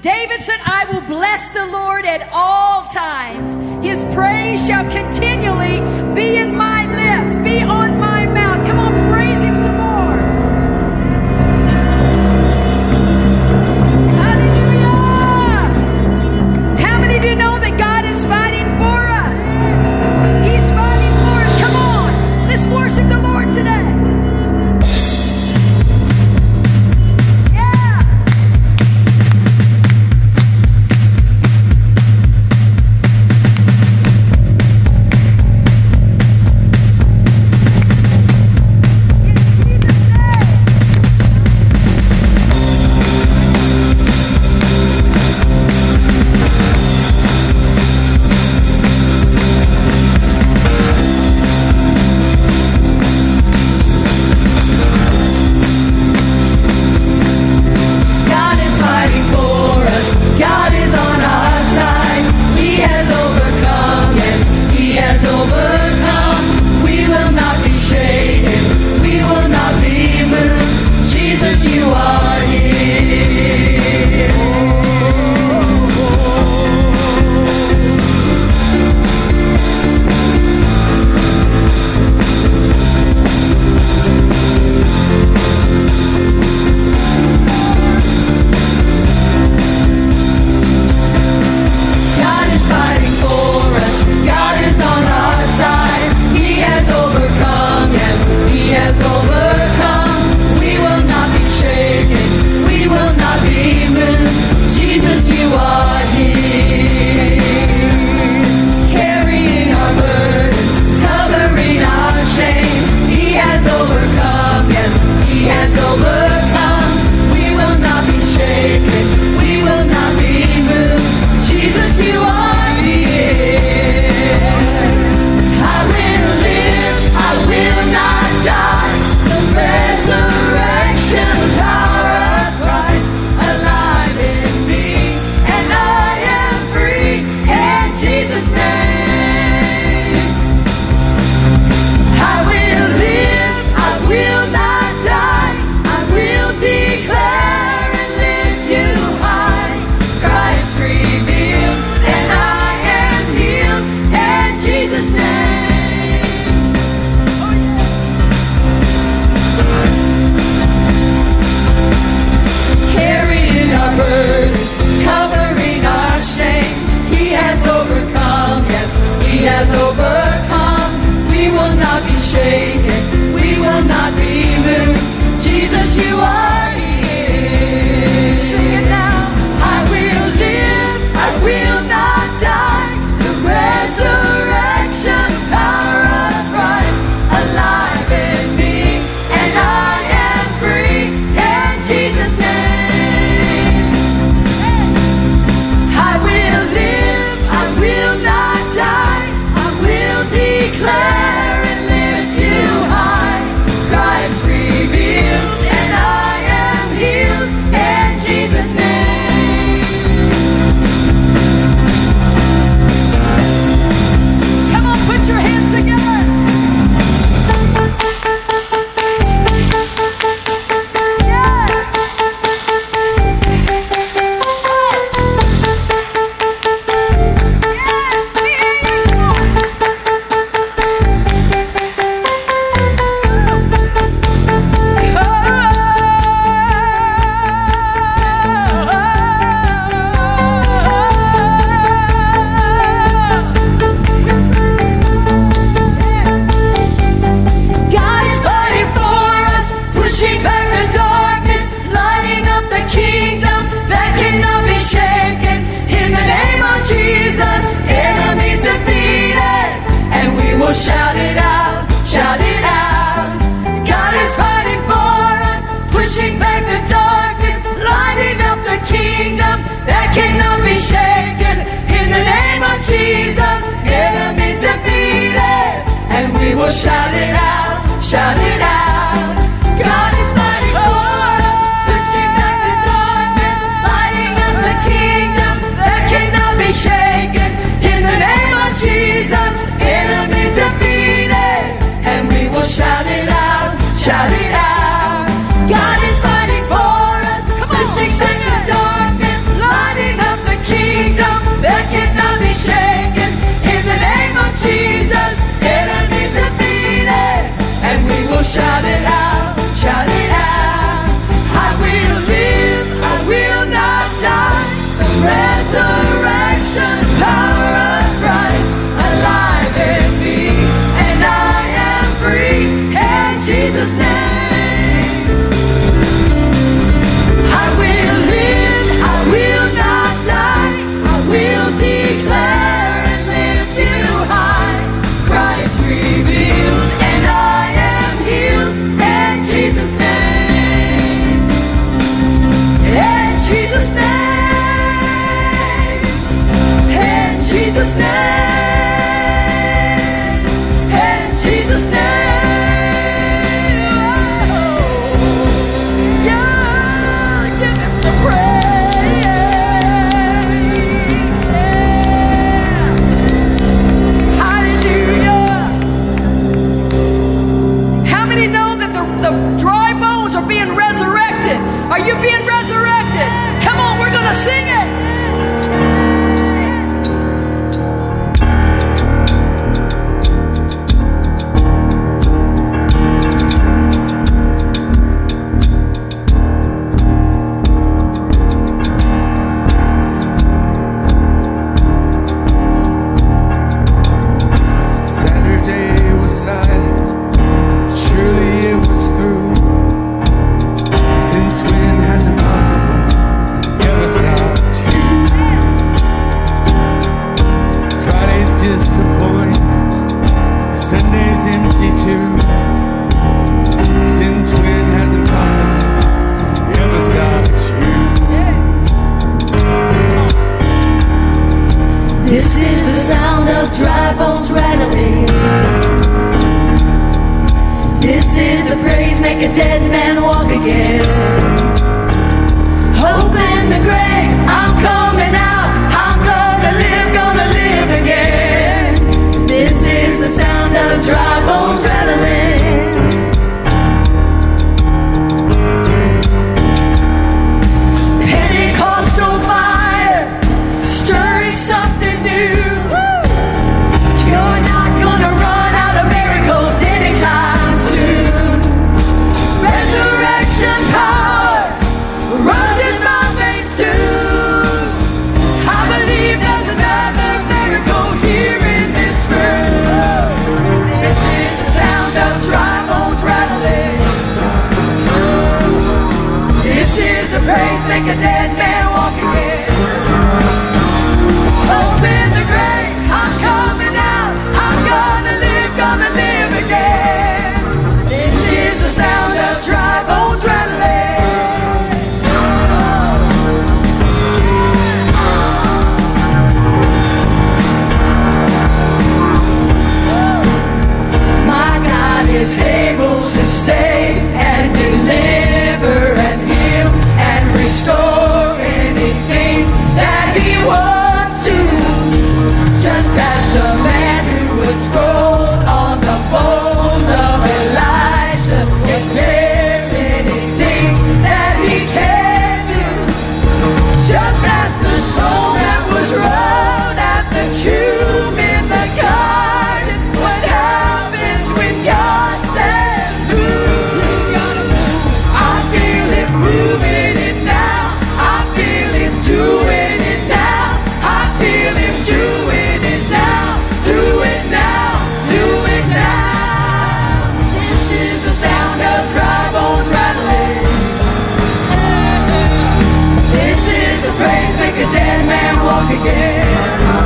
David said, I will bless the Lord at all times. His praise shall continually be in my shaken in the name of Jesus. Enemies defeated, and we will shout it out, shout it out. Again.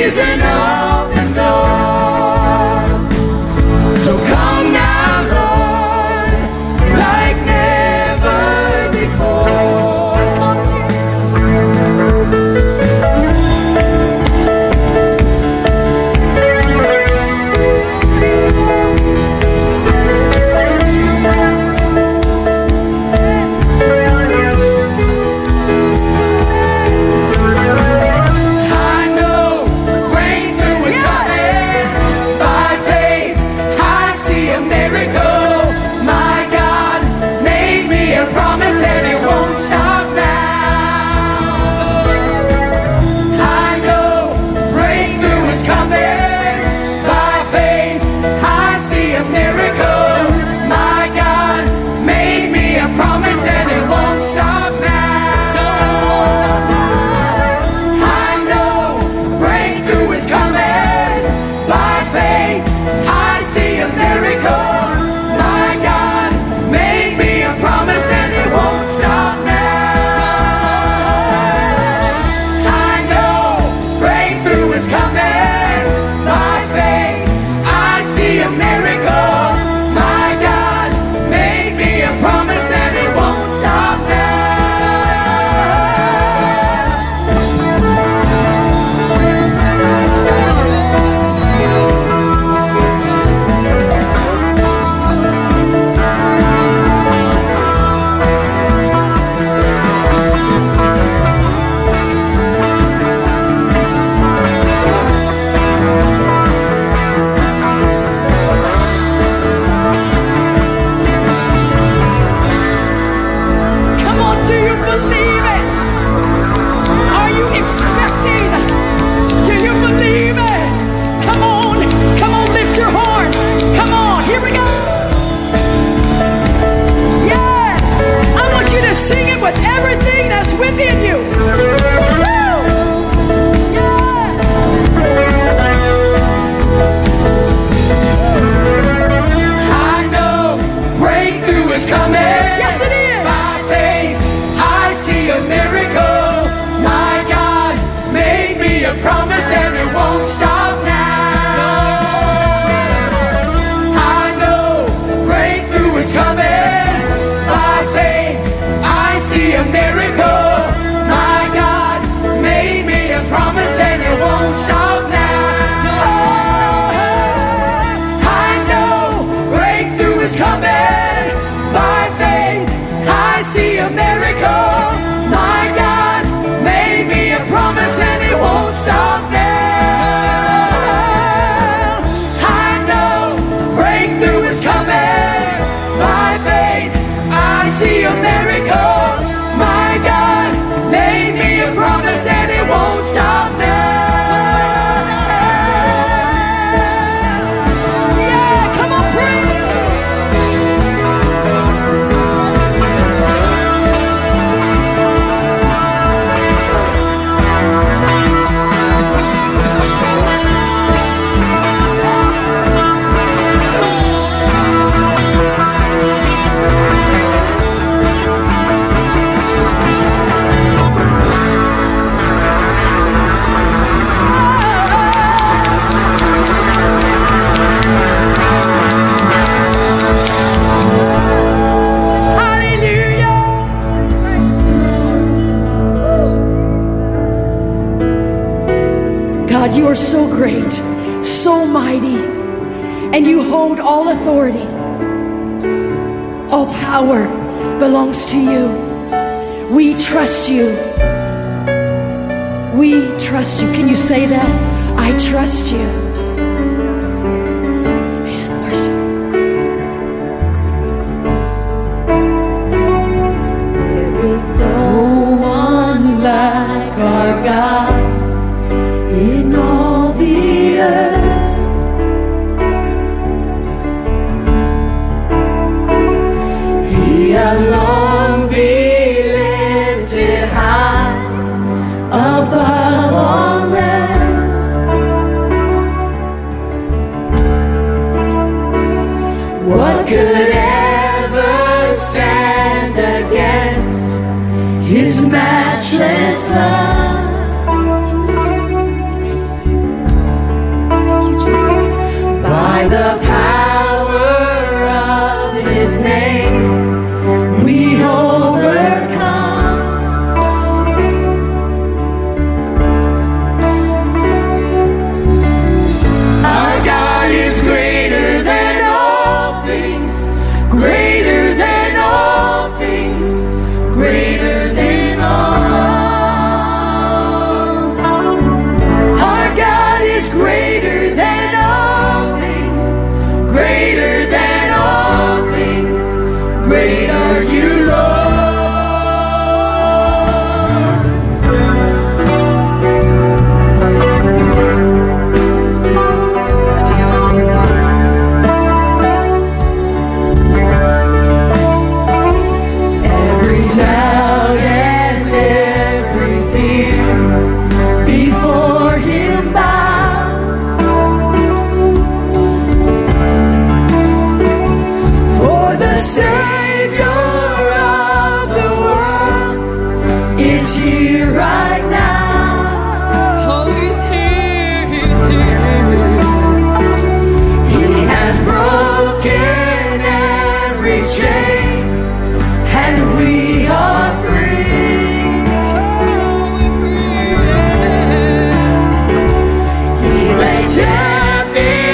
Is an God, you are so great, so mighty, and you hold all authority. All power belongs to you. We trust you. We trust you. Can you say that? I trust you. Love? faith.